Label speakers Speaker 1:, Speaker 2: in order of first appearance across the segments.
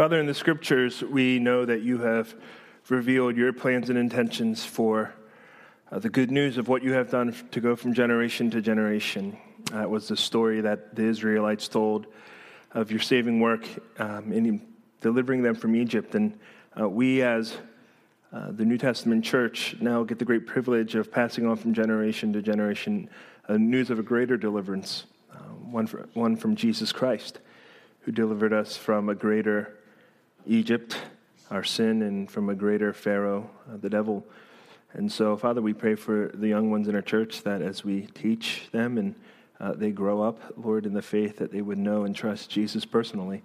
Speaker 1: Father, in the scriptures, we know that you have revealed your plans and intentions for uh, the good news of what you have done to go from generation to generation. That was the story that the Israelites told of your saving work um, in delivering them from Egypt. And uh, we, as uh, the New Testament church, now get the great privilege of passing on from generation to generation uh, news of a greater deliverance, uh, one, for, one from Jesus Christ, who delivered us from a greater Egypt, our sin, and from a greater Pharaoh, uh, the devil. And so, Father, we pray for the young ones in our church that as we teach them and uh, they grow up, Lord, in the faith, that they would know and trust Jesus personally.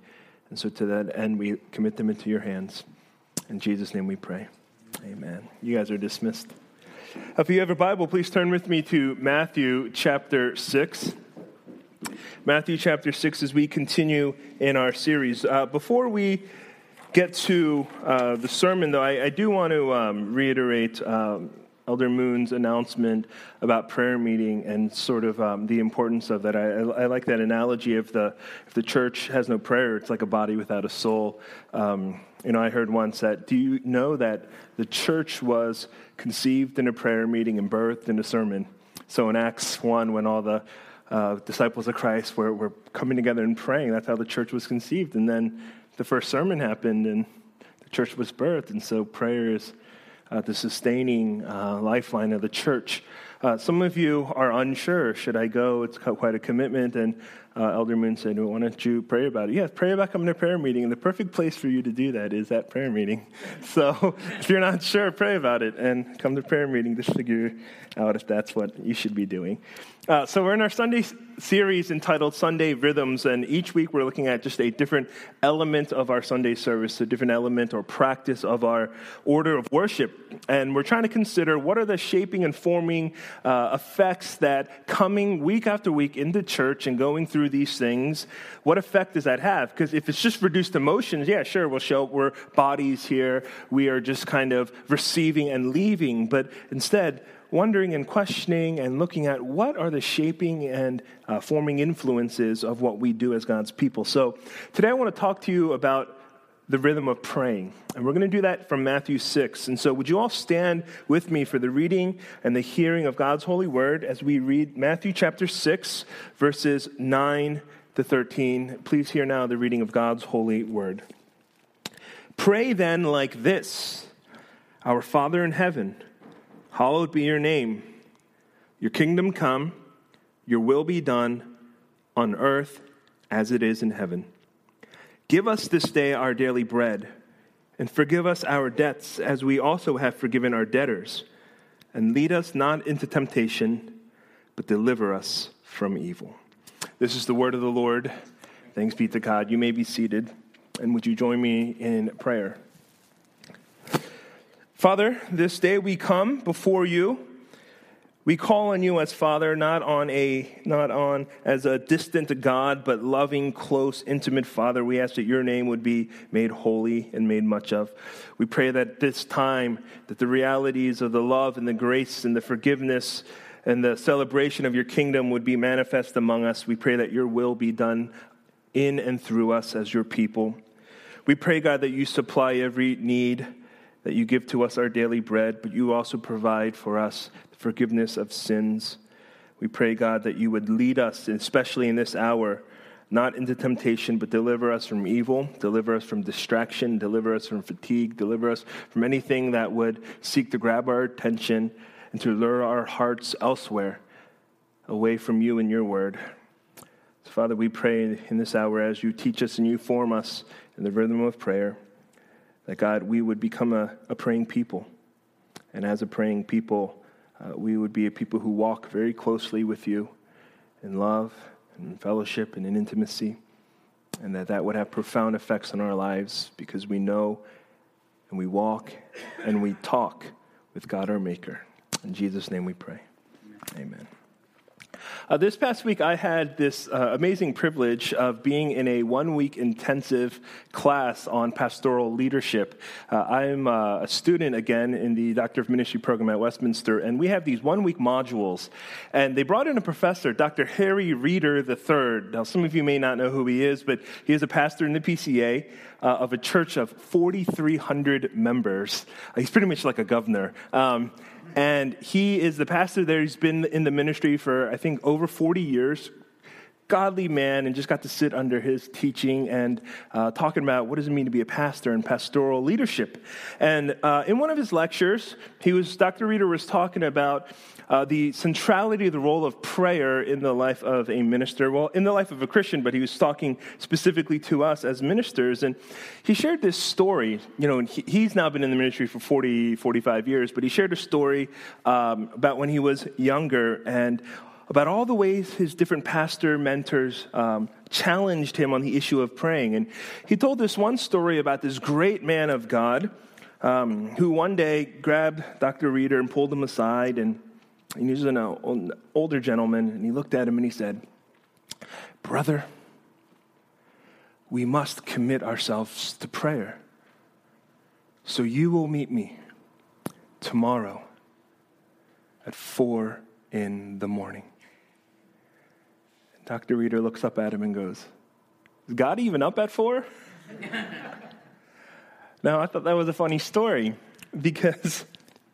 Speaker 1: And so, to that end, we commit them into your hands. In Jesus' name we pray. Amen. You guys are dismissed. If you have a Bible, please turn with me to Matthew chapter 6. Matthew chapter 6 as we continue in our series. Uh, before we get to uh, the sermon, though, I, I do want to um, reiterate um, Elder Moon's announcement about prayer meeting and sort of um, the importance of that. I, I, like that analogy of the if the church has no prayer, it's like a body without a soul. Um, you know, I heard once that. Do you know that the church was conceived in a prayer meeting and birthed in a sermon? So in Acts one, when all the uh, disciples of Christ were, were coming together and praying, that's how the church was conceived. And then the first sermon happened and the church was birthed. And so prayer is uh, the sustaining uh, lifeline of the church. Uh, some of you are unsure. Should I go? It's quite a commitment. And uh, Elder Moon said, well, Why don't you pray about it? Yes, pray about coming to prayer meeting. And the perfect place for you to do that is at prayer meeting. So if you're not sure, pray about it and come to prayer meeting to figure out if that's what you should be doing. Uh, so, we're in our Sunday series entitled Sunday Rhythms, and each week we're looking at just a different element of our Sunday service, a different element or practice of our order of worship. And we're trying to consider what are the shaping and forming uh, effects that coming week after week into church and going through these things, what effect does that have? Because if it's just reduced emotions, yeah, sure, we'll show up, we're bodies here, we are just kind of receiving and leaving, but instead, wondering and questioning and looking at what are the shaping and uh, forming influences of what we do as God's people. So today I want to talk to you about the rhythm of praying. And we're going to do that from Matthew 6. And so, would you all stand with me for the reading and the hearing of God's holy word as we read Matthew chapter 6, verses 9 to 13? Please hear now the reading of God's holy word. Pray then like this Our Father in heaven Hallowed be your name. Your kingdom come, your will be done on earth as it is in heaven. Give us this day our daily bread, and forgive us our debts as we also have forgiven our debtors. And lead us not into temptation, but deliver us from evil. This is the word of the Lord. Thanks be to God. You may be seated. And would you join me in prayer? Father, this day we come before you. We call on you as Father, not on a not on as a distant God, but loving, close, intimate Father. We ask that your name would be made holy and made much of. We pray that this time that the realities of the love and the grace and the forgiveness and the celebration of your kingdom would be manifest among us. We pray that your will be done in and through us as your people. We pray, God, that you supply every need that you give to us our daily bread, but you also provide for us forgiveness of sins. We pray, God, that you would lead us, especially in this hour, not into temptation, but deliver us from evil, deliver us from distraction, deliver us from fatigue, deliver us from anything that would seek to grab our attention and to lure our hearts elsewhere, away from you and your word. So, Father, we pray in this hour as you teach us and you form us in the rhythm of prayer that God, we would become a, a praying people. And as a praying people, uh, we would be a people who walk very closely with you in love and in fellowship and in intimacy. And that that would have profound effects on our lives because we know and we walk and we talk with God our Maker. In Jesus' name we pray. Amen. Uh, this past week, I had this uh, amazing privilege of being in a one week intensive class on pastoral leadership. Uh, I'm uh, a student again in the Doctor of Ministry program at Westminster, and we have these one week modules. And they brought in a professor, Dr. Harry Reeder III. Now, some of you may not know who he is, but he is a pastor in the PCA. Uh, of a church of 4,300 members. Uh, he's pretty much like a governor. Um, and he is the pastor there. He's been in the ministry for, I think, over 40 years. Godly man, and just got to sit under his teaching and uh, talking about what does it mean to be a pastor and pastoral leadership. And uh, in one of his lectures, he was Dr. Reeder was talking about uh, the centrality of the role of prayer in the life of a minister. Well, in the life of a Christian, but he was talking specifically to us as ministers. And he shared this story. You know, he, he's now been in the ministry for 40, 45 years, but he shared a story um, about when he was younger and about all the ways his different pastor mentors um, challenged him on the issue of praying. And he told this one story about this great man of God um, who one day grabbed Dr. Reeder and pulled him aside and and he was an older gentleman, and he looked at him and he said, Brother, we must commit ourselves to prayer. So you will meet me tomorrow at four in the morning. Dr. Reeder looks up at him and goes, Is God even up at four? now, I thought that was a funny story because,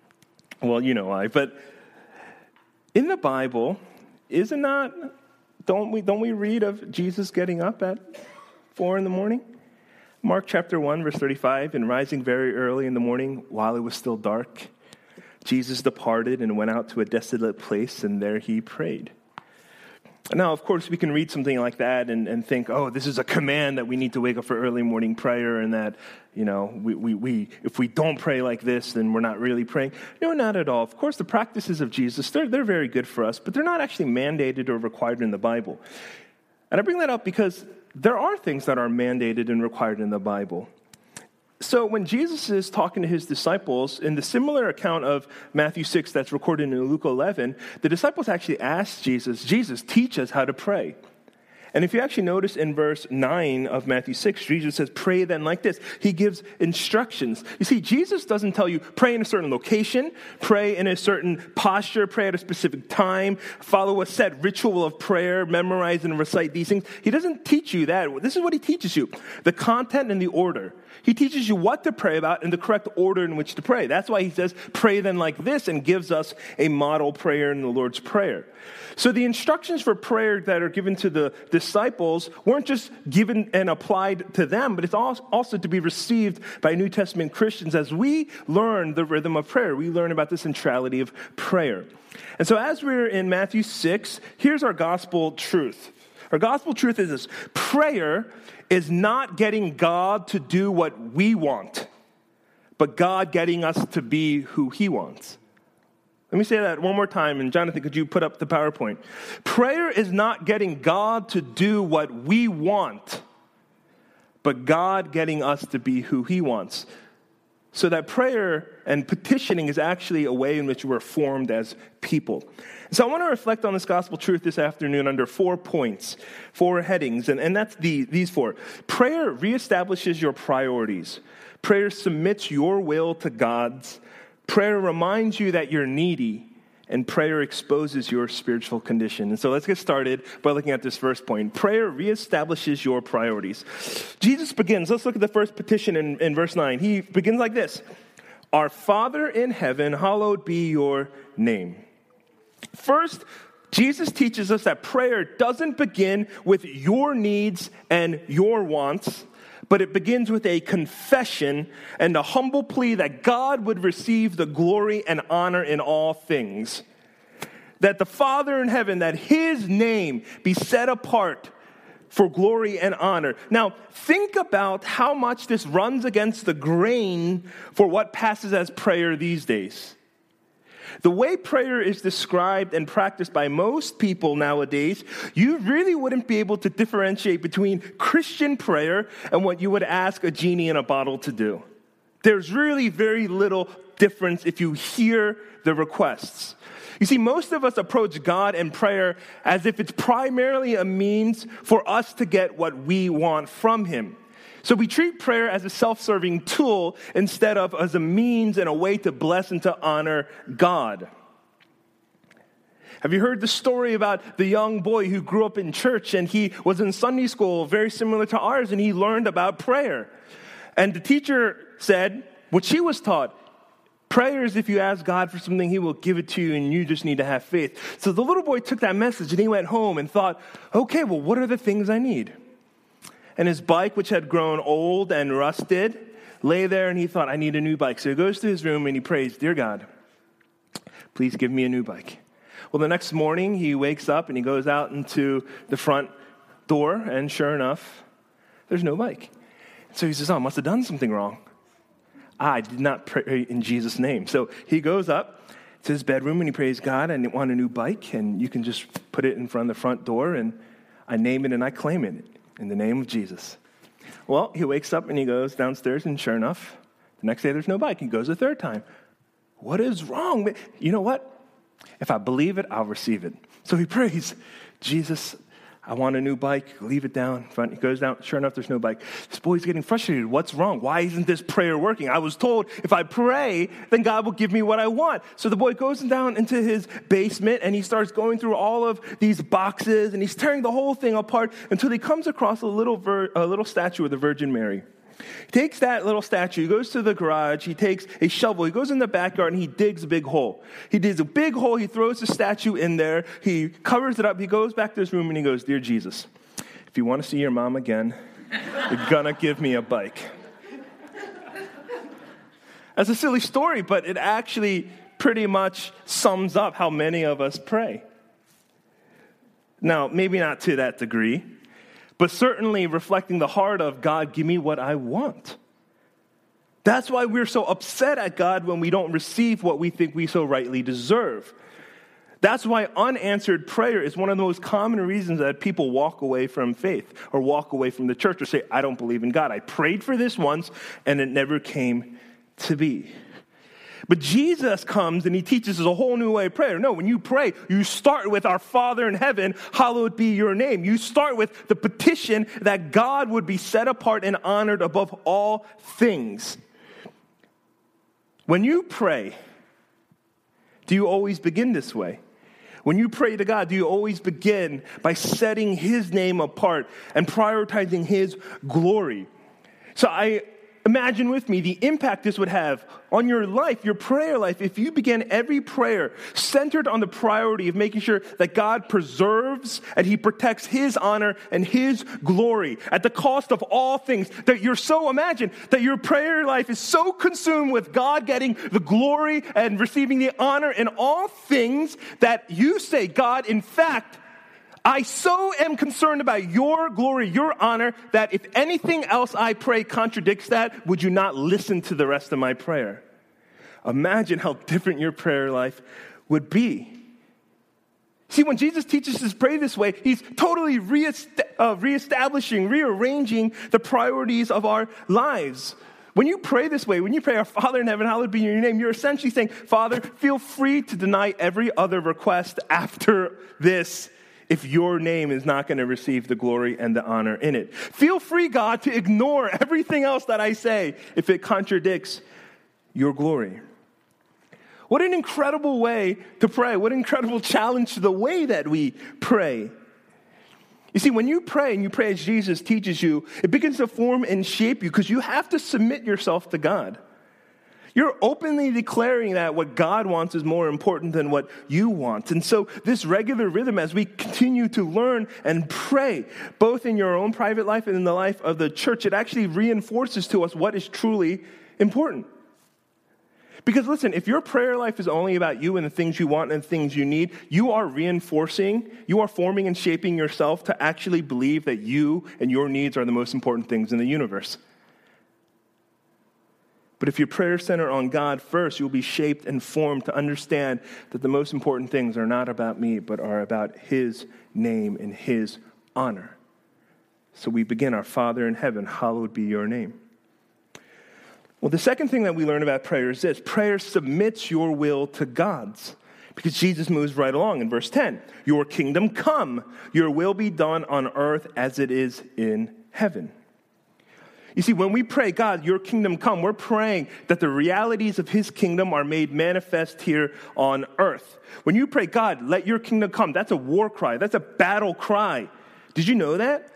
Speaker 1: well, you know why, but in the Bible, is it not? Don't we, don't we read of Jesus getting up at four in the morning? Mark chapter 1, verse 35, and rising very early in the morning while it was still dark, Jesus departed and went out to a desolate place, and there he prayed. Now, of course, we can read something like that and, and think, oh, this is a command that we need to wake up for early morning prayer, and that, you know, we, we, we, if we don't pray like this, then we're not really praying. No, not at all. Of course, the practices of Jesus, they're, they're very good for us, but they're not actually mandated or required in the Bible. And I bring that up because there are things that are mandated and required in the Bible. So when Jesus is talking to his disciples, in the similar account of Matthew 6 that's recorded in Luke 11, the disciples actually ask Jesus, Jesus, teach us how to pray. And if you actually notice in verse 9 of Matthew 6, Jesus says, Pray then like this. He gives instructions. You see, Jesus doesn't tell you, pray in a certain location, pray in a certain posture, pray at a specific time, follow a set ritual of prayer, memorize and recite these things. He doesn't teach you that. This is what he teaches you the content and the order. He teaches you what to pray about and the correct order in which to pray. That's why he says, Pray then like this, and gives us a model prayer in the Lord's Prayer. So the instructions for prayer that are given to the disciples weren't just given and applied to them, but it's also to be received by New Testament Christians as we learn the rhythm of prayer. We learn about the centrality of prayer. And so as we're in Matthew 6, here's our gospel truth. Our gospel truth is this prayer is not getting God to do what we want, but God getting us to be who He wants. Let me say that one more time. And Jonathan, could you put up the PowerPoint? Prayer is not getting God to do what we want, but God getting us to be who He wants. So that prayer and petitioning is actually a way in which we're formed as people. So I want to reflect on this gospel truth this afternoon under four points, four headings, and, and that's the, these four. Prayer reestablishes your priorities. Prayer submits your will to God's Prayer reminds you that you're needy, and prayer exposes your spiritual condition. And so let's get started by looking at this first point. Prayer reestablishes your priorities. Jesus begins, let's look at the first petition in, in verse 9. He begins like this Our Father in heaven, hallowed be your name. First, Jesus teaches us that prayer doesn't begin with your needs and your wants but it begins with a confession and a humble plea that God would receive the glory and honor in all things. That the Father in heaven, that his name be set apart for glory and honor. Now, think about how much this runs against the grain for what passes as prayer these days. The way prayer is described and practiced by most people nowadays, you really wouldn't be able to differentiate between Christian prayer and what you would ask a genie in a bottle to do. There's really very little difference if you hear the requests. You see, most of us approach God and prayer as if it's primarily a means for us to get what we want from Him. So we treat prayer as a self serving tool instead of as a means and a way to bless and to honor God. Have you heard the story about the young boy who grew up in church and he was in Sunday school, very similar to ours, and he learned about prayer? And the teacher said what she was taught Prayer is if you ask God for something, He will give it to you, and you just need to have faith. So the little boy took that message and he went home and thought, okay, well, what are the things I need? And his bike, which had grown old and rusted, lay there and he thought, I need a new bike. So he goes to his room and he prays, Dear God, please give me a new bike. Well, the next morning he wakes up and he goes out into the front door, and sure enough, there's no bike. So he says, Oh, I must have done something wrong. I did not pray in Jesus' name. So he goes up to his bedroom and he prays, God, I want a new bike, and you can just put it in front of the front door, and I name it and I claim it in the name of Jesus. Well, he wakes up and he goes downstairs, and sure enough, the next day there's no bike. He goes a third time. What is wrong? You know what? If I believe it, I'll receive it. So he prays, Jesus, I want a new bike. Leave it down. Front. He goes down. Sure enough, there's no bike. This boy's getting frustrated. What's wrong? Why isn't this prayer working? I was told if I pray, then God will give me what I want. So the boy goes down into his basement and he starts going through all of these boxes and he's tearing the whole thing apart until he comes across a little, ver- a little statue of the Virgin Mary. He takes that little statue, he goes to the garage, he takes a shovel, he goes in the backyard and he digs a big hole. He digs a big hole, he throws the statue in there, he covers it up, he goes back to his room and he goes, Dear Jesus, if you want to see your mom again, you're gonna give me a bike. That's a silly story, but it actually pretty much sums up how many of us pray. Now, maybe not to that degree but certainly reflecting the heart of God, give me what I want. That's why we're so upset at God when we don't receive what we think we so rightly deserve. That's why unanswered prayer is one of the most common reasons that people walk away from faith or walk away from the church or say, I don't believe in God. I prayed for this once and it never came to be. But Jesus comes and he teaches us a whole new way of prayer. No, when you pray, you start with our Father in heaven, hallowed be your name. You start with the petition that God would be set apart and honored above all things. When you pray, do you always begin this way? When you pray to God, do you always begin by setting His name apart and prioritizing His glory? So I imagine with me the impact this would have on your life, your prayer life, if you began every prayer centered on the priority of making sure that God preserves and He protects His honor and His glory at the cost of all things. That you're so, imagine that your prayer life is so consumed with God getting the glory and receiving the honor in all things that you say, God, in fact, I so am concerned about your glory, your honor, that if anything else I pray contradicts that, would you not listen to the rest of my prayer? Imagine how different your prayer life would be. See, when Jesus teaches us to pray this way, he's totally uh, reestablishing, rearranging the priorities of our lives. When you pray this way, when you pray, Our Father in heaven, hallowed be your name, you're essentially saying, Father, feel free to deny every other request after this if your name is not going to receive the glory and the honor in it. Feel free, God, to ignore everything else that I say if it contradicts your glory. What an incredible way to pray. What an incredible challenge to the way that we pray. You see, when you pray and you pray as Jesus teaches you, it begins to form and shape you because you have to submit yourself to God. You're openly declaring that what God wants is more important than what you want. And so, this regular rhythm, as we continue to learn and pray, both in your own private life and in the life of the church, it actually reinforces to us what is truly important. Because listen, if your prayer life is only about you and the things you want and the things you need, you are reinforcing, you are forming and shaping yourself to actually believe that you and your needs are the most important things in the universe. But if your prayer center on God first, you'll be shaped and formed to understand that the most important things are not about me, but are about His name and His honor. So we begin, Our Father in heaven, hallowed be your name. Well, the second thing that we learn about prayer is this prayer submits your will to God's. Because Jesus moves right along in verse 10 Your kingdom come, your will be done on earth as it is in heaven. You see, when we pray, God, your kingdom come, we're praying that the realities of his kingdom are made manifest here on earth. When you pray, God, let your kingdom come, that's a war cry, that's a battle cry. Did you know that?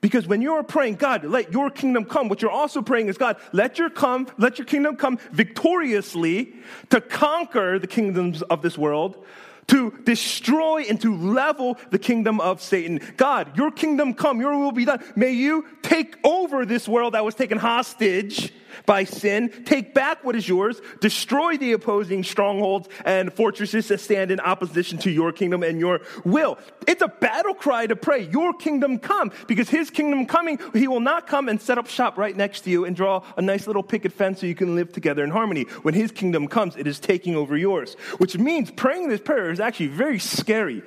Speaker 1: Because when you're praying, God, let your kingdom come, what you're also praying is, God, let your come, let your kingdom come victoriously to conquer the kingdoms of this world, to destroy and to level the kingdom of Satan. God, your kingdom come, your will be done. May you take over this world that was taken hostage by sin, take back what is yours, destroy the opposing strongholds and fortresses that stand in opposition to your kingdom and your will. It's a battle cry to pray, Your kingdom come, because His kingdom coming, He will not come and set up shop right next to you and draw a nice little picket fence so you can live together in harmony. When His kingdom comes, it is taking over yours, which means praying this prayer is actually very scary.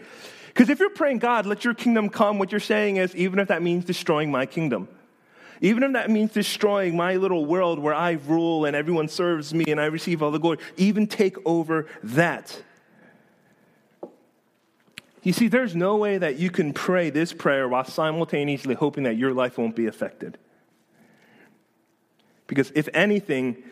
Speaker 1: Because if you're praying, God, let your kingdom come, what you're saying is, even if that means destroying my kingdom. Even if that means destroying my little world where I rule and everyone serves me and I receive all the glory, even take over that. You see, there's no way that you can pray this prayer while simultaneously hoping that your life won't be affected. Because if anything,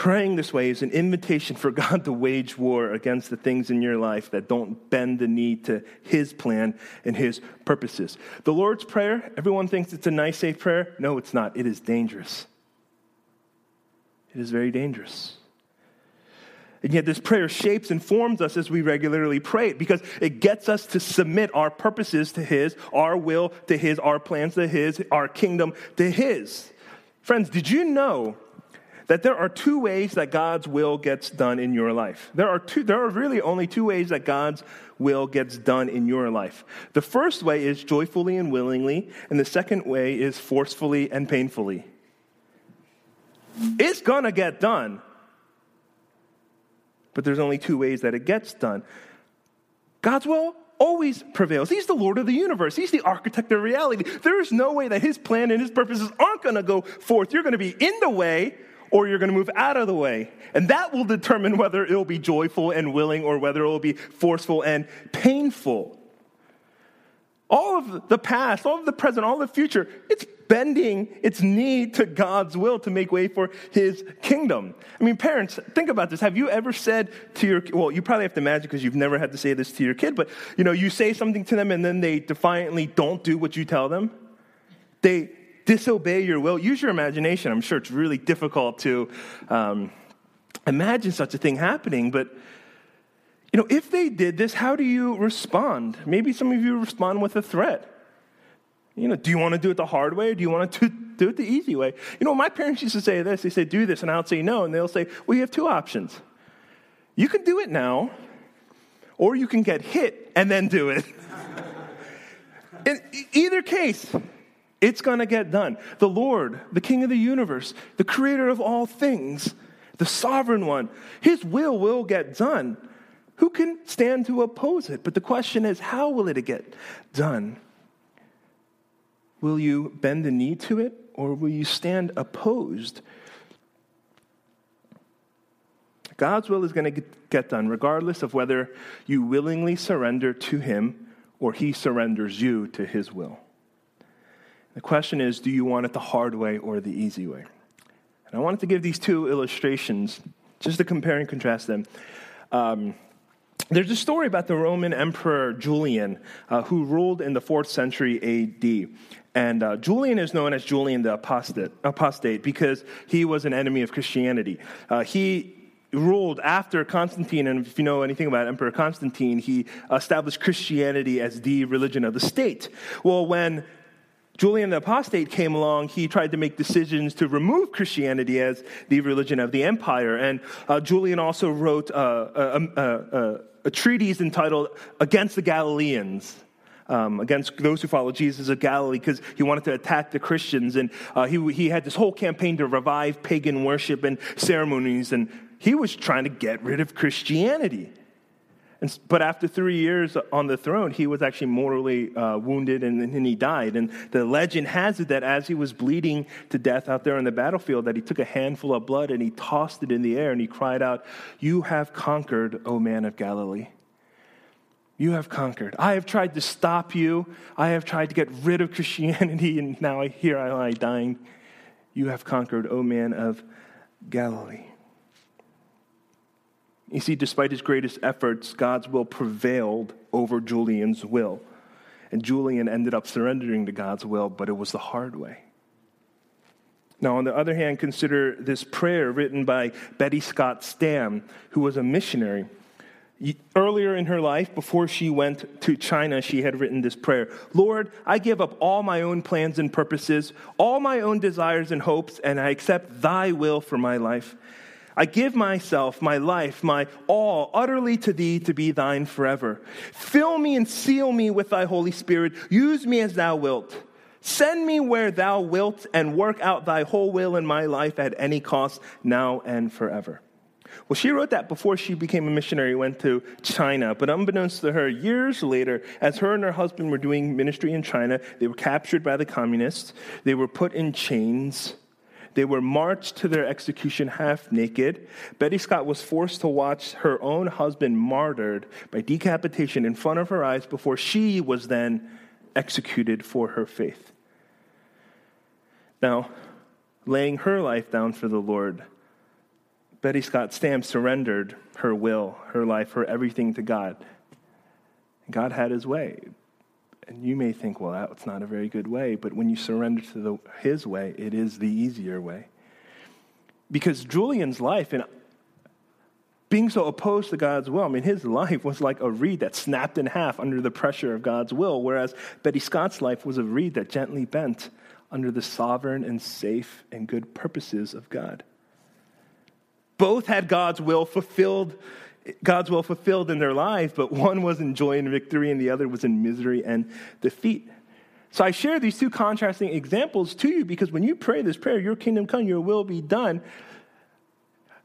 Speaker 1: Praying this way is an invitation for God to wage war against the things in your life that don't bend the knee to His plan and His purposes. The Lord's Prayer, everyone thinks it's a nice, safe prayer. No, it's not. It is dangerous. It is very dangerous. And yet, this prayer shapes and forms us as we regularly pray it because it gets us to submit our purposes to His, our will to His, our plans to His, our kingdom to His. Friends, did you know that there are two ways that God's will gets done in your life. There are two there are really only two ways that God's will gets done in your life. The first way is joyfully and willingly, and the second way is forcefully and painfully. It's going to get done. But there's only two ways that it gets done. God's will always prevails. He's the Lord of the universe. He's the architect of reality. There is no way that his plan and his purposes aren't going to go forth. You're going to be in the way or you're going to move out of the way. And that will determine whether it'll be joyful and willing or whether it'll be forceful and painful. All of the past, all of the present, all of the future, it's bending its knee to God's will to make way for his kingdom. I mean, parents, think about this. Have you ever said to your well, you probably have to imagine because you've never had to say this to your kid, but you know, you say something to them and then they defiantly don't do what you tell them? They disobey your will. Use your imagination. I'm sure it's really difficult to um, imagine such a thing happening, but you know, if they did this, how do you respond? Maybe some of you respond with a threat. You know, do you want to do it the hard way or do you want to do it the easy way? You know, my parents used to say this. They say, do this, and I'll say no. And they'll say, well, you have two options. You can do it now, or you can get hit and then do it. In either case, it's going to get done. The Lord, the King of the universe, the creator of all things, the sovereign one, his will will get done. Who can stand to oppose it? But the question is, how will it get done? Will you bend the knee to it or will you stand opposed? God's will is going to get done regardless of whether you willingly surrender to Him or He surrenders you to His will. The question is do you want it the hard way or the easy way? And I wanted to give these two illustrations just to compare and contrast them. Um, there's a story about the Roman Emperor Julian, uh, who ruled in the fourth century AD. And uh, Julian is known as Julian the apostate, apostate because he was an enemy of Christianity. Uh, he ruled after Constantine, and if you know anything about Emperor Constantine, he established Christianity as the religion of the state. Well, when Julian the Apostate came along, he tried to make decisions to remove Christianity as the religion of the empire. And uh, Julian also wrote uh, a, a, a, treatise entitled Against the Galileans. Um, against those who follow Jesus of Galilee, because he wanted to attack the Christians. And uh, he, he had this whole campaign to revive pagan worship and ceremonies, and he was trying to get rid of Christianity. And, but after three years on the throne, he was actually mortally uh, wounded and, and he died. And the legend has it that as he was bleeding to death out there on the battlefield, that he took a handful of blood and he tossed it in the air and he cried out, You have conquered, O man of Galilee. You have conquered. I have tried to stop you. I have tried to get rid of Christianity, and now here I lie dying. You have conquered, O man of Galilee. You see, despite his greatest efforts, God's will prevailed over Julian's will. And Julian ended up surrendering to God's will, but it was the hard way. Now, on the other hand, consider this prayer written by Betty Scott Stam, who was a missionary. Earlier in her life, before she went to China, she had written this prayer Lord, I give up all my own plans and purposes, all my own desires and hopes, and I accept thy will for my life. I give myself, my life, my all, utterly to thee to be thine forever. Fill me and seal me with thy Holy Spirit. Use me as thou wilt. Send me where thou wilt and work out thy whole will in my life at any cost, now and forever. Well, she wrote that before she became a missionary, went to China. But unbeknownst to her, years later, as her and her husband were doing ministry in China, they were captured by the communists. They were put in chains. They were marched to their execution half naked. Betty Scott was forced to watch her own husband martyred by decapitation in front of her eyes before she was then executed for her faith. Now, laying her life down for the Lord, Betty Scott Stam surrendered her will, her life, her everything to God. God had his way. And you may think, well, that's not a very good way, but when you surrender to the, his way, it is the easier way. Because Julian's life, and being so opposed to God's will, I mean, his life was like a reed that snapped in half under the pressure of God's will, whereas Betty Scott's life was a reed that gently bent under the sovereign and safe and good purposes of God. Both had God's will fulfilled, God's will fulfilled in their lives, but one was in joy and victory and the other was in misery and defeat. So I share these two contrasting examples to you because when you pray this prayer, your kingdom come, your will be done,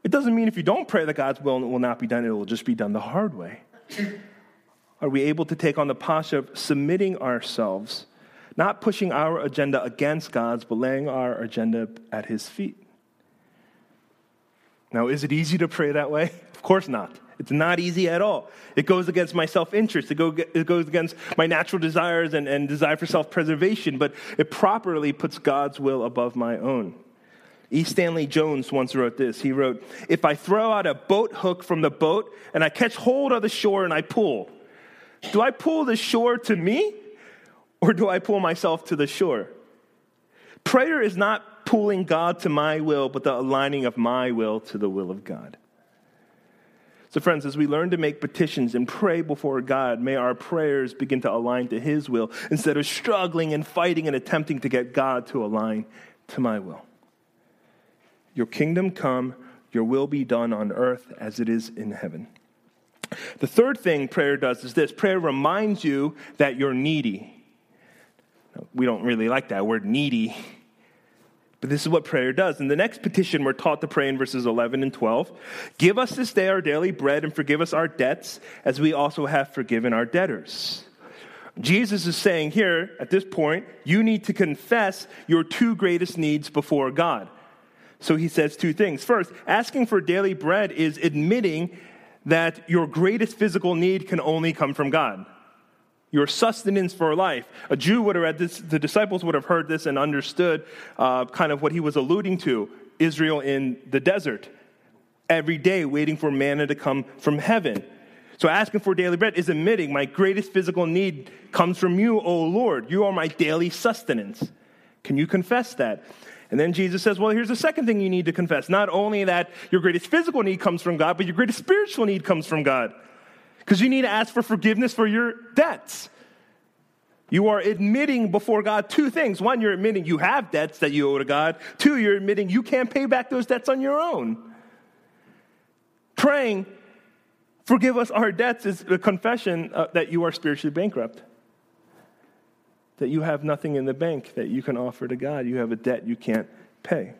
Speaker 1: it doesn't mean if you don't pray that God's will will not be done, it will just be done the hard way. Are we able to take on the posture of submitting ourselves, not pushing our agenda against God's, but laying our agenda at His feet? Now, is it easy to pray that way? Of course not. It's not easy at all. It goes against my self interest, it, goes against my natural desires and, and desire for self preservation, but it properly puts God's will above my own. E. Stanley Jones once wrote this. He wrote, If I throw out a boat hook from the boat and I catch hold of the shore and I pull, do I pull the shore to me or do I pull myself to the shore? Prayer is not pulling God to my will, but the aligning of my will to the will of God. So, friends, as we learn to make petitions and pray before God, may our prayers begin to align to His will instead of struggling and fighting and attempting to get God to align to my will. Your kingdom come, your will be done on earth as it is in heaven. The third thing prayer does is this prayer reminds you that you're needy. We don't really like that word needy but this is what prayer does. In the next petition, we're taught to pray in verses 11 and 12 Give us this day our daily bread and forgive us our debts as we also have forgiven our debtors. Jesus is saying here, at this point, you need to confess your two greatest needs before God. So he says two things. First, asking for daily bread is admitting that your greatest physical need can only come from God your sustenance for life. A Jew would have read this, the disciples would have heard this and understood uh, kind of what he was alluding to Israel in the desert, every day waiting for manna to come from heaven. So asking for daily bread is admitting my greatest physical need comes from you, O Lord. You are my daily sustenance. Can you confess that? And then Jesus says, Well, here's the second thing you need to confess. Not only that your greatest physical need comes from God, but your greatest spiritual need comes from God because you need to ask for forgiveness for your debts. You are admitting before God two things. One, you're admitting you have debts that you owe to God. Two, you're admitting you can't pay back those debts on your own. Praying, forgive us our debts, is a confession uh, that you are spiritually bankrupt. That you have nothing in the bank that you can offer to God. You have a debt you can't pay.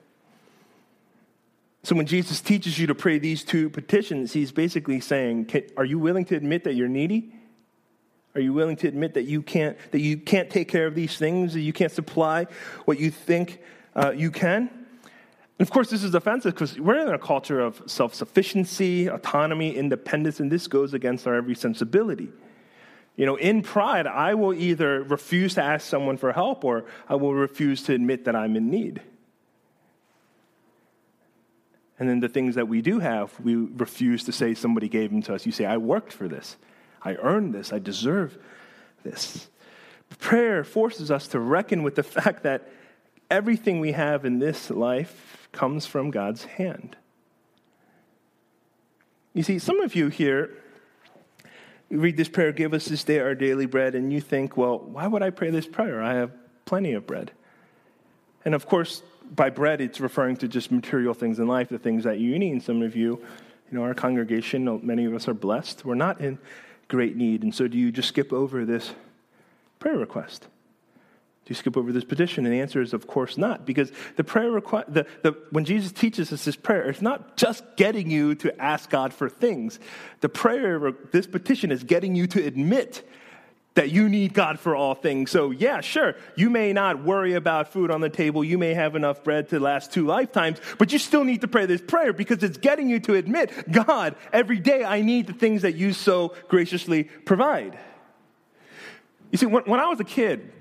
Speaker 1: So when Jesus teaches you to pray these two petitions, he's basically saying, Are you willing to admit that you're needy? Are you willing to admit that you can't, that you can't take care of these things, that you can't supply what you think uh, you can? And of course, this is offensive because we're in a culture of self sufficiency, autonomy, independence, and this goes against our every sensibility. You know, in pride, I will either refuse to ask someone for help or I will refuse to admit that I'm in need. And then the things that we do have, we refuse to say somebody gave them to us. You say, I worked for this. I earned this. I deserve this. Prayer forces us to reckon with the fact that everything we have in this life comes from God's hand. You see, some of you here you read this prayer, give us this day our daily bread, and you think, well, why would I pray this prayer? I have plenty of bread. And of course, by bread, it's referring to just material things in life, the things that you need. And some of you, you know, our congregation, many of us are blessed. We're not in great need. And so do you just skip over this prayer request? Do you skip over this petition? And the answer is, of course not, because the prayer request, the, the, when Jesus teaches us this prayer, it's not just getting you to ask God for things. The prayer, this petition, is getting you to admit that you need God for all things. So, yeah, sure, you may not worry about food on the table, you may have enough bread to last two lifetimes, but you still need to pray this prayer because it's getting you to admit, God, every day I need the things that you so graciously provide. You see, when, when I was a kid,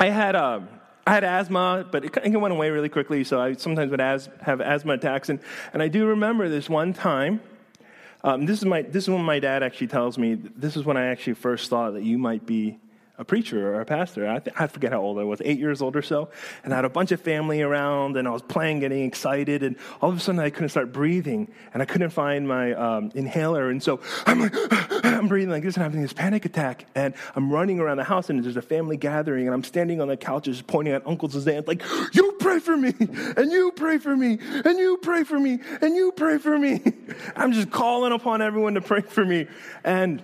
Speaker 1: I had, uh, I had asthma, but it, it went away really quickly, so I sometimes would as, have asthma attacks. And, and I do remember this one time um, this, is my, this is when my dad actually tells me, this is when I actually first thought that you might be a preacher or a pastor. I, th- I forget how old I was, eight years old or so. And I had a bunch of family around, and I was playing, getting excited, and all of a sudden I couldn't start breathing, and I couldn't find my um, inhaler. And so I'm like, I'm breathing like this, and I'm having this panic attack. And I'm running around the house, and there's a family gathering, and I'm standing on the couches pointing at uncles and aunts, like, You pray for me, and you pray for me, and you pray for me, and you pray for me. I'm just calling upon everyone to pray for me. And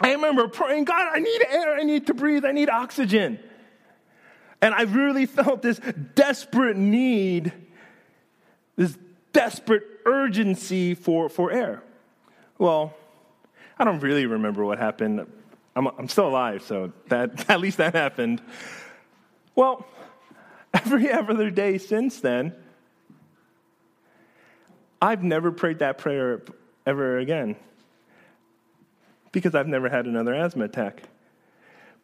Speaker 1: I remember praying, God, I need air, I need to breathe, I need oxygen. And I really felt this desperate need, this desperate urgency for, for air. Well, I don't really remember what happened. I'm, I'm still alive, so that, at least that happened. Well, every other day since then, I've never prayed that prayer ever again because I've never had another asthma attack.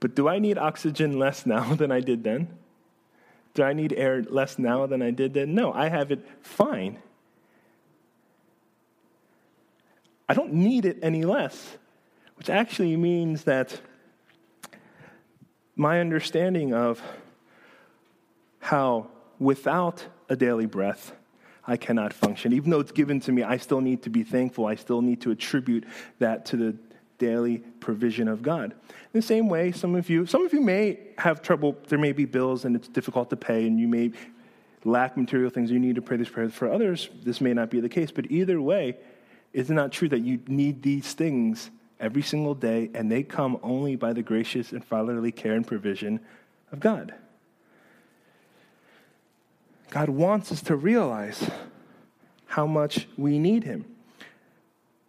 Speaker 1: But do I need oxygen less now than I did then? Do I need air less now than I did then? No, I have it fine. I don't need it any less, which actually means that my understanding of how without a daily breath, I cannot function. Even though it's given to me, I still need to be thankful. I still need to attribute that to the daily provision of God. In the same way, some of you, some of you may have trouble, there may be bills and it's difficult to pay, and you may lack material things, you need to pray this prayer. For others, this may not be the case, but either way, is it not true that you need these things every single day, and they come only by the gracious and fatherly care and provision of God? God wants us to realize how much we need Him.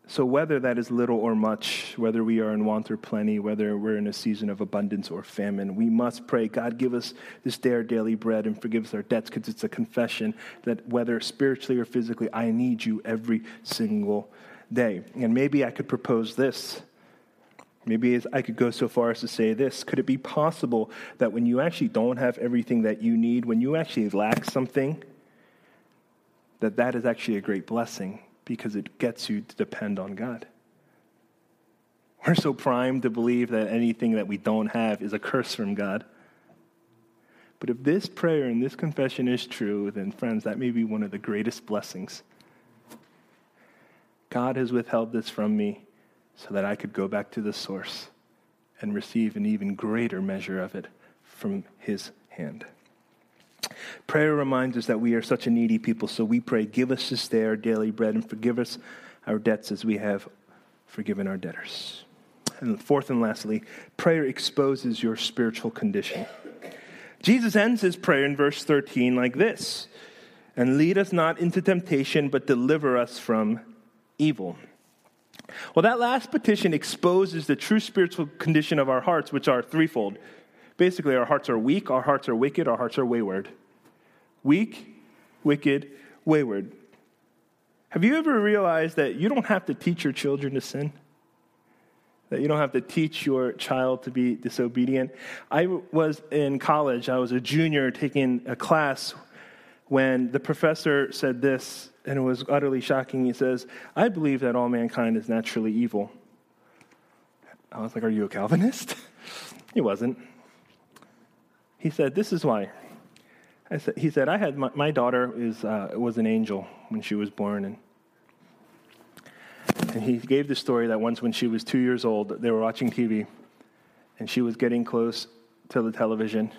Speaker 1: So, whether that is little or much, whether we are in want or plenty, whether we're in a season of abundance or famine, we must pray, God, give us this day our daily bread and forgive us our debts, because it's a confession that whether spiritually or physically, I need you every single day. And maybe I could propose this. Maybe I could go so far as to say this. Could it be possible that when you actually don't have everything that you need, when you actually lack something, that that is actually a great blessing? Because it gets you to depend on God. We're so primed to believe that anything that we don't have is a curse from God. But if this prayer and this confession is true, then, friends, that may be one of the greatest blessings. God has withheld this from me so that I could go back to the source and receive an even greater measure of it from His hand. Prayer reminds us that we are such a needy people, so we pray, Give us this day our daily bread and forgive us our debts as we have forgiven our debtors. And fourth and lastly, prayer exposes your spiritual condition. Jesus ends his prayer in verse 13 like this And lead us not into temptation, but deliver us from evil. Well, that last petition exposes the true spiritual condition of our hearts, which are threefold. Basically, our hearts are weak, our hearts are wicked, our hearts are wayward. Weak, wicked, wayward. Have you ever realized that you don't have to teach your children to sin? That you don't have to teach your child to be disobedient? I was in college, I was a junior taking a class when the professor said this, and it was utterly shocking. He says, I believe that all mankind is naturally evil. I was like, Are you a Calvinist? he wasn't. He said, This is why. Said, he said, I had my, my daughter is, uh, was an angel when she was born. And, and he gave the story that once when she was two years old, they were watching TV, and she was getting close to the television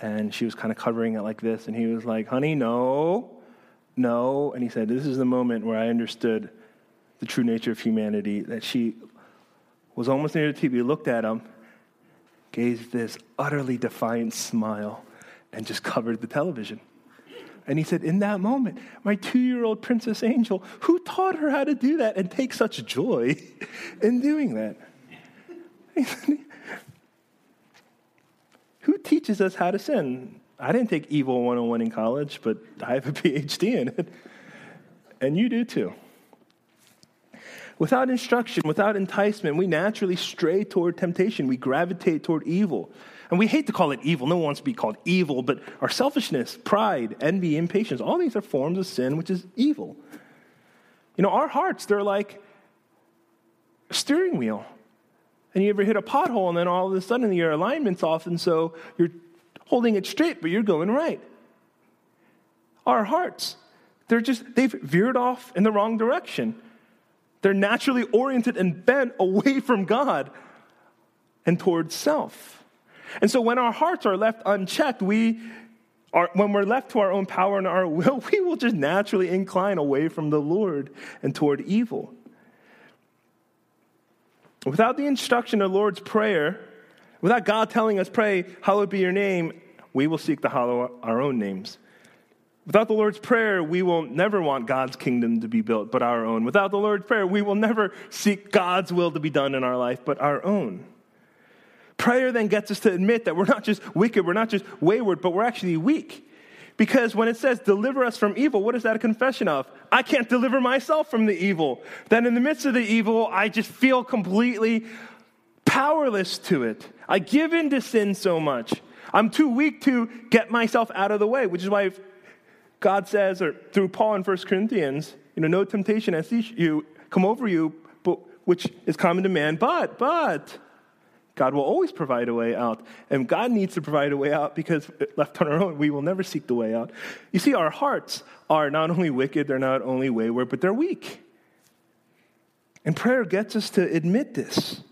Speaker 1: and she was kind of covering it like this. And he was like, honey, no, no. And he said, this is the moment where I understood the true nature of humanity, that she was almost near the TV, looked at him, gave this utterly defiant smile, and just covered the television. And he said, In that moment, my two year old Princess Angel, who taught her how to do that and take such joy in doing that? Who teaches us how to sin? I didn't take Evil 101 in college, but I have a PhD in it. And you do too. Without instruction, without enticement, we naturally stray toward temptation. We gravitate toward evil. And we hate to call it evil. No one wants to be called evil, but our selfishness, pride, envy, impatience, all these are forms of sin, which is evil. You know, our hearts, they're like a steering wheel. And you ever hit a pothole, and then all of a sudden your alignment's off, and so you're holding it straight, but you're going right. Our hearts, they're just, they've veered off in the wrong direction. They're naturally oriented and bent away from God and towards self. And so when our hearts are left unchecked, we are, when we're left to our own power and our will, we will just naturally incline away from the Lord and toward evil. Without the instruction of the Lord's Prayer, without God telling us, pray, hallowed be your name, we will seek to hallow our own names. Without the Lord's Prayer, we will never want God's kingdom to be built, but our own. Without the Lord's Prayer, we will never seek God's will to be done in our life, but our own. Prayer then gets us to admit that we're not just wicked, we're not just wayward, but we're actually weak. Because when it says deliver us from evil, what is that a confession of? I can't deliver myself from the evil. Then in the midst of the evil, I just feel completely powerless to it. I give in to sin so much. I'm too weak to get myself out of the way, which is why God says, or through Paul in 1 Corinthians, you know, no temptation has you come over you, but, which is common to man, but, but, God will always provide a way out. And God needs to provide a way out because eh, left on our own, we will never seek the way out. You see, our hearts are not only wicked, they're not only wayward, but they're weak. And prayer gets us to admit this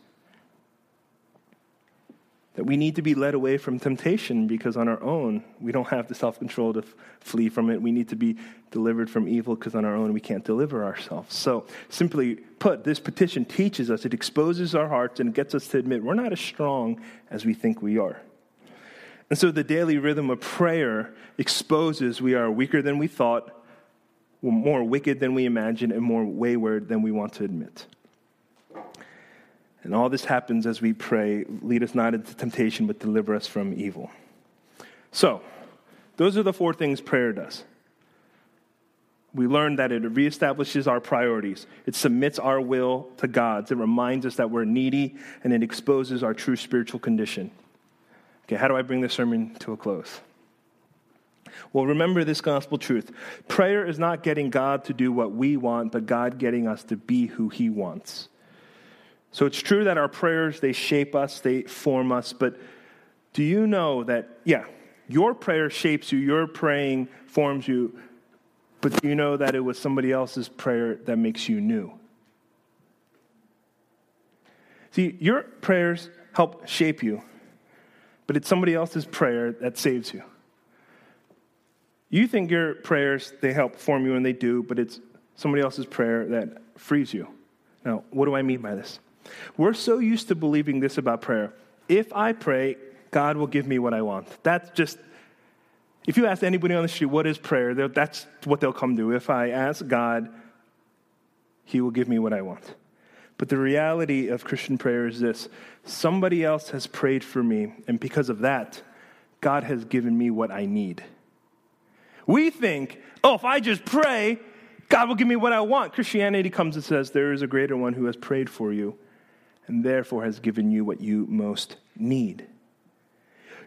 Speaker 1: that we need to be led away from temptation because on our own, we don't have the self control to f- flee from it. We need to be delivered from evil because on our own, we can't deliver ourselves. So, simply put, this petition teaches us, it exposes our hearts and gets us to admit we're not as strong as we think we are. And so, the daily rhythm of prayer exposes we are weaker than we thought, more wicked than we imagined, and more wayward than we want to admit. And all this happens as we pray, lead us not into temptation, but deliver us from evil. So, those are the four things prayer does. We learn that it reestablishes our priorities. It submits our will to God's. It reminds us that we're needy, and it exposes our true spiritual condition. Okay, how do I bring this sermon to a close? Well, remember this gospel truth. Prayer is not getting God to do what we want, but God getting us to be who He wants. So it's true that our prayers, they shape us, they form us, but do you know that, yeah, your prayer shapes you, your praying forms you, but do you know that it was somebody else's prayer that makes you new? See, your prayers help shape you, but it's somebody else's prayer that saves you. You think your prayers, they help form you, and they do, but it's somebody else's prayer that frees you. Now, what do I mean by this? We're so used to believing this about prayer. If I pray, God will give me what I want. That's just If you ask anybody on the street, what is prayer? That's what they'll come to. If I ask God, He will give me what I want. But the reality of Christian prayer is this somebody else has prayed for me, and because of that, God has given me what I need. We think, oh, if I just pray, God will give me what I want. Christianity comes and says, there is a greater one who has prayed for you and therefore has given you what you most need.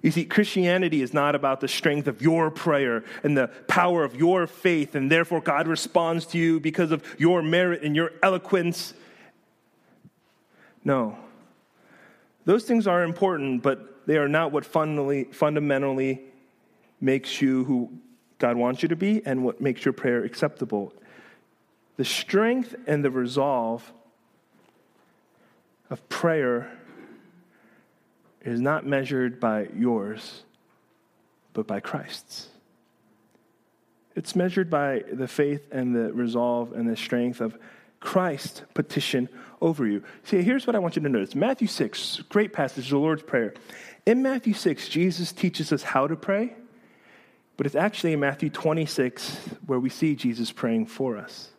Speaker 1: You see, Christianity is not about the strength of your prayer and the power of your faith, and therefore God responds to you because of your merit and your eloquence. No. Those things are important, but they are not what fundamentally, makes you who God wants you to be and what makes your prayer acceptable. The strength and the resolve of prayer is not measured by yours, but by Christ's. It's measured by the faith and the resolve and the strength of Christ's petition over you. See, here's what I want you to notice Matthew 6, great passage, the Lord's Prayer. In Matthew 6, Jesus teaches us how to pray, but it's actually in Matthew 26 where we see Jesus praying for us.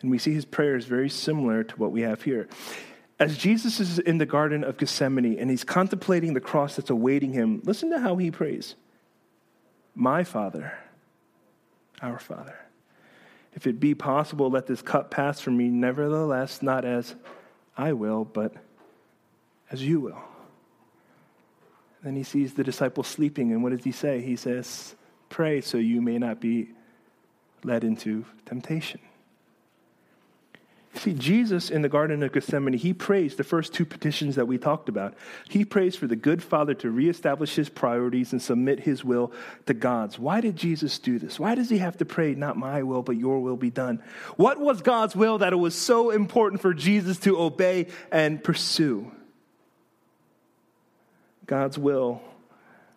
Speaker 1: And we see his prayer is very similar to what we have here. As Jesus is in the Garden of Gethsemane and he's contemplating the cross that's awaiting him, listen to how he prays My Father, our Father, if it be possible, let this cup pass from me, nevertheless, not as I will, but as you will. Then he sees the disciples sleeping, and what does he say? He says, Pray so you may not be led into temptation. See, Jesus in the Garden of Gethsemane, he prays the first two petitions that we talked about. He prays for the good Father to reestablish his priorities and submit his will to God's. Why did Jesus do this? Why does he have to pray, not my will, but your will be done? What was God's will that it was so important for Jesus to obey and pursue? God's will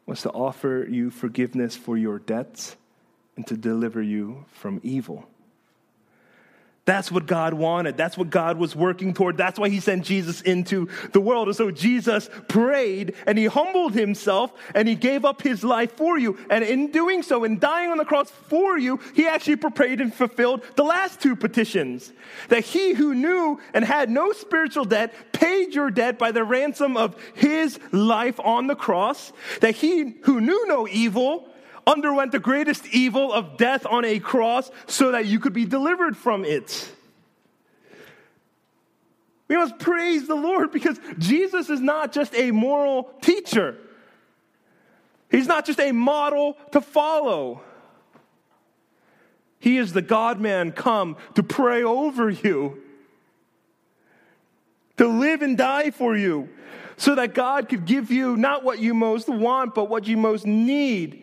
Speaker 1: was to offer you forgiveness for your debts and to deliver you from evil. That's what God wanted. That's what God was working toward. That's why he sent Jesus into the world. And so Jesus prayed and he humbled himself and he gave up his life for you. And in doing so, in dying on the cross for you, he actually prayed and fulfilled the last two petitions. That he who knew and had no spiritual debt paid your debt by the ransom of his life on the cross. That he who knew no evil underwent the greatest evil of death on a cross so that you could be delivered from it. We must praise the Lord because Jesus is not just a moral teacher. He's not just a model to follow. He is the God man come to pray over you, to live and die for you, so that God could give you not what you most want, but what you most need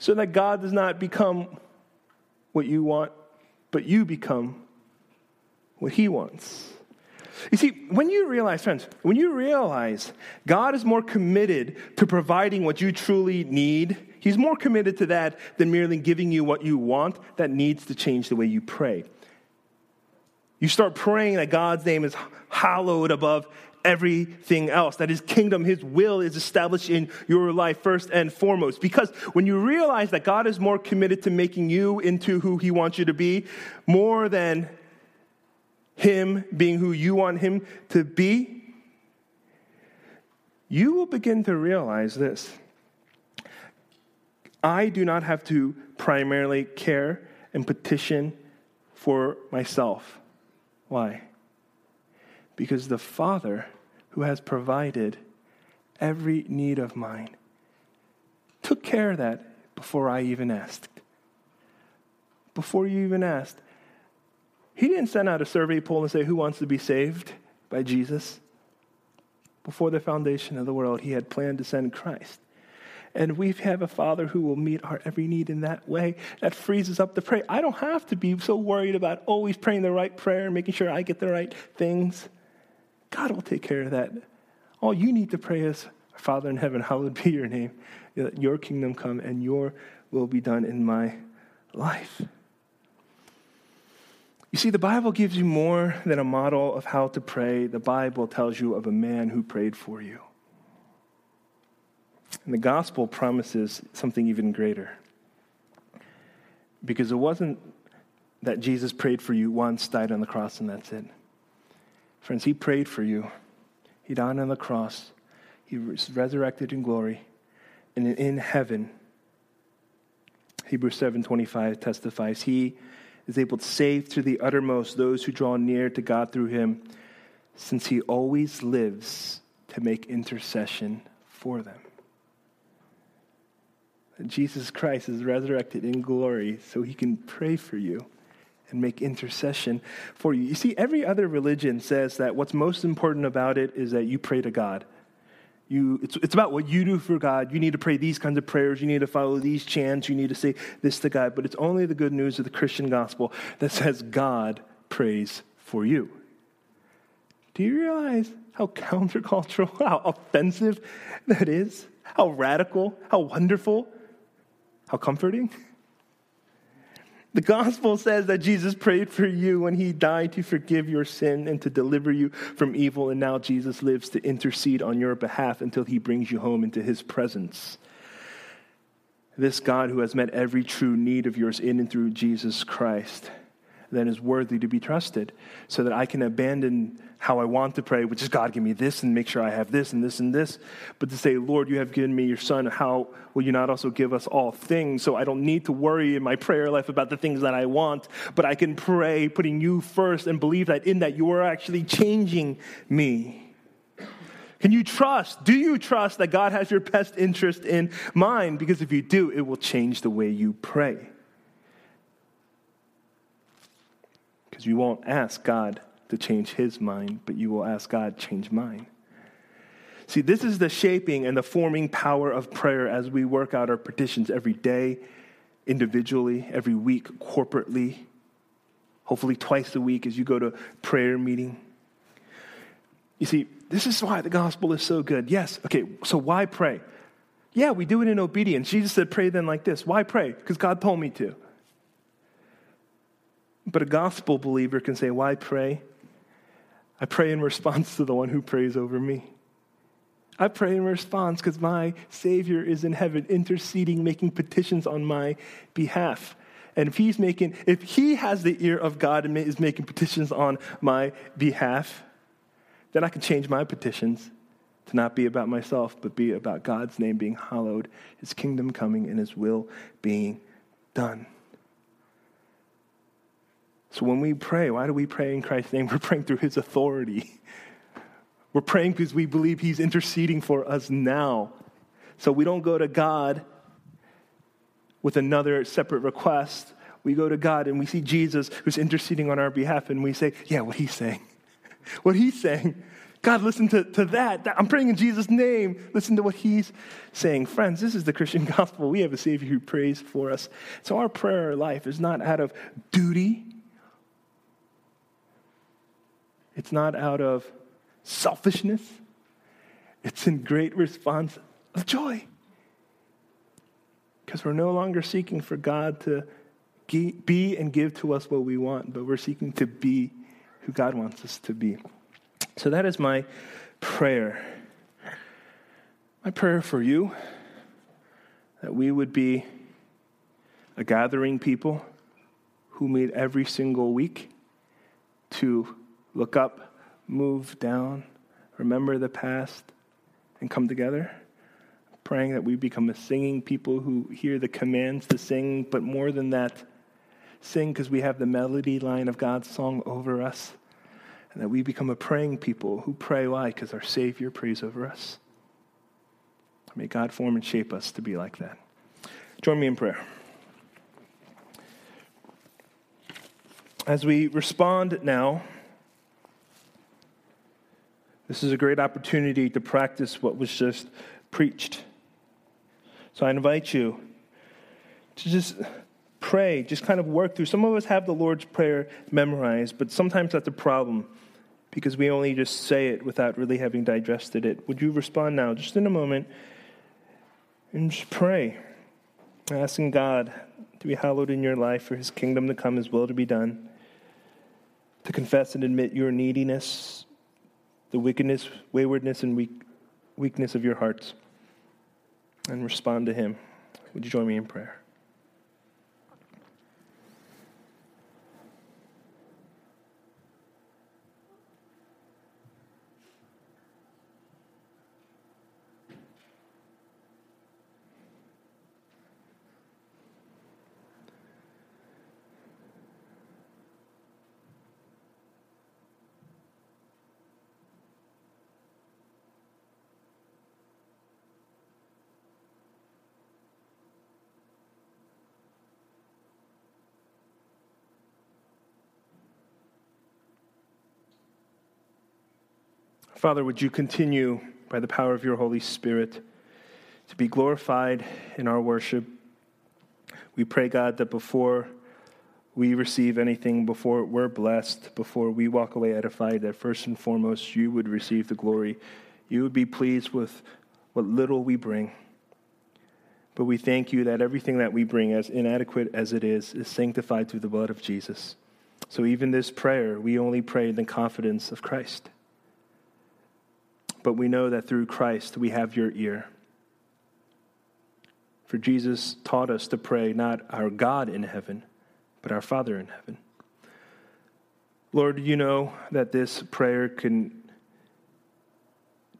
Speaker 1: so that God does not become what you want, but you become what He wants. You see, when you realize, friends, when you realize God is more committed to providing what you truly need, He's more committed to that than merely giving you what you want, that needs to change the way you pray. You start praying that God's name is hallowed above everything else. That his kingdom, his will is established in your life first and foremost. Because when you realize that God is more committed to making you into who he wants you to be, more than him being who you want him to be, you will begin to realize this. I do not have to primarily care and petition for myself. Why? Because the Father who has provided every need of mine took care of that before I even asked. Before you even asked. He didn't send out a survey poll and say, Who wants to be saved by Jesus? Before the foundation of the world, He had planned to send Christ. And we have a Father who will meet our every need in that way. That frees us up to pray. I don't have to be so worried about always praying the right prayer and making sure I get the right things. God will take care of that. All you need to pray is, Father in heaven, hallowed be your name. Let your kingdom come and your will be done in my life. You see, the Bible gives you more than a model of how to pray. The Bible tells you of a man who prayed for you. And the gospel promises something even greater. Because it wasn't that Jesus prayed for you once, died on the cross, and that's it. Friends, he prayed for you. He died on the cross. He was resurrected in glory. And in heaven, Hebrews 7:25 testifies, he is able to save to the uttermost those who draw near to God through him, since he always lives to make intercession for them. Jesus Christ is resurrected in glory so he can pray for you and make intercession for you. You see, every other religion says that what's most important about it is that you pray to God. You, it's, it's about what you do for God. You need to pray these kinds of prayers. You need to follow these chants. You need to say this to God. But it's only the good news of the Christian gospel that says God prays for you. Do you realize how countercultural, how offensive that is? How radical, how wonderful, how comforting? The gospel says that Jesus prayed for you when he died to forgive your sin and to deliver you from evil, and now Jesus lives to intercede on your behalf until he brings you home into his presence. This God who has met every true need of yours in and through Jesus Christ then is worthy to be trusted, so that I can abandon how I want to pray, which is God, give me this and make sure I have this and this and this. But to say, Lord, you have given me your son. How will you not also give us all things? So I don't need to worry in my prayer life about the things that I want, but I can pray putting you first and believe that in that you are actually changing me. Can you trust? Do you trust that God has your best interest in mind? Because if you do, it will change the way you pray. Because you won't ask God to change his mind, but you will ask God, change mine. See, this is the shaping and the forming power of prayer as we work out our petitions every day, individually, every week, corporately, hopefully twice a week as you go to prayer meeting. You see, this is why the gospel is so good. Yes, okay, so why pray? Yeah, we do it in obedience. Jesus said, pray then like this. Why pray? Because God told me to. But a gospel believer can say, Why pray? I pray in response to the one who prays over me. I pray in response because my Savior is in heaven interceding, making petitions on my behalf. And if he's making, if he has the ear of God and is making petitions on my behalf, then I can change my petitions to not be about myself, but be about God's name being hallowed, his kingdom coming, and his will being done. So when we pray, why do we pray in Christ's name? We're praying through his authority. We're praying because we believe he's interceding for us now. So we don't go to God with another separate request. We go to God and we see Jesus who's interceding on our behalf, and we say, Yeah, what he's saying. what he's saying. God, listen to, to that. I'm praying in Jesus' name. Listen to what he's saying. Friends, this is the Christian gospel. We have a Savior who prays for us. So our prayer life is not out of duty, It's not out of selfishness, it's in great response of joy. Because we're no longer seeking for God to be and give to us what we want, but we're seeking to be who God wants us to be. So that is my prayer. My prayer for you that we would be a gathering people who meet every single week to look up, move down, remember the past, and come together. Praying that we become a singing people who hear the commands to sing, but more than that, sing because we have the melody line of God's song over us. And that we become a praying people who pray why? Because our Savior prays over us. May God form and shape us to be like that. Join me in prayer. As we respond now, this is a great opportunity to practice what was just preached. So I invite you to just pray, just kind of work through. Some of us have the Lord's Prayer memorized, but sometimes that's a problem because we only just say it without really having digested it. Would you respond now, just in a moment, and just pray, asking God to be hallowed in your life, for his kingdom to come, his will to be done, to confess and admit your neediness the wickedness, waywardness, and weak, weakness of your hearts. and respond to Him. Would you join me in prayer? Father, would you continue by the power of your Holy Spirit to be glorified in our worship? We pray, God, that before we receive anything, before we're blessed, before we walk away edified, that first and foremost you would receive the glory. You would be pleased with what little we bring. But we thank you that everything that we bring, as inadequate as it is, is sanctified through the blood of Jesus. So even this prayer, we only pray in the confidence of Christ but we know that through Christ we have your ear. For Jesus taught us to pray not our God in heaven, but our Father in heaven. Lord, you know that this prayer can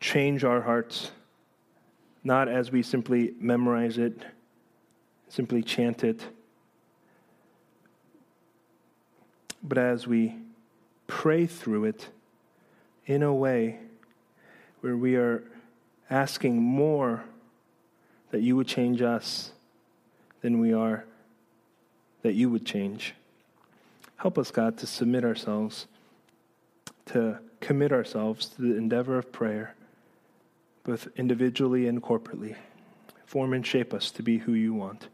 Speaker 1: change our hearts, not as we simply memorize it, simply chant it, but as we pray through it in a way where we are asking more that you would change us than we are that you would change. Help us, God, to submit ourselves, to commit ourselves to the endeavor of prayer, both individually and corporately. Form and shape us to be who you want.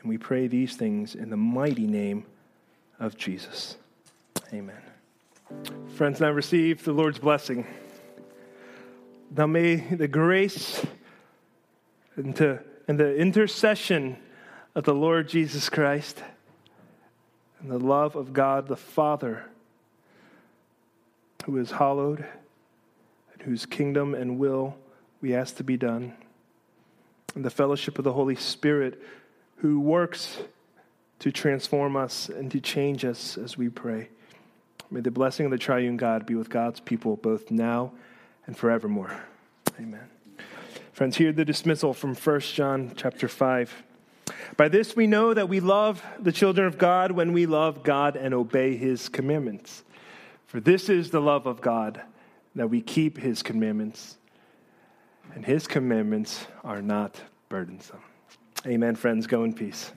Speaker 1: And we pray these things in the mighty name of Jesus. Amen. Friends, now receive the Lord's blessing. Now may the grace and, to, and the intercession of the Lord Jesus Christ and the love of God the Father, who is hallowed, and whose kingdom and will we ask to be done, and the fellowship of the Holy Spirit, who works to transform us and to change us as we pray. May the blessing of the triune God be with God's people both now and forevermore. Amen. Friends, hear the dismissal from 1 John chapter 5. By this we know that we love the children of God when we love God and obey his commandments. For this is the love of God, that we keep his commandments, and his commandments are not burdensome. Amen, friends. Go in peace.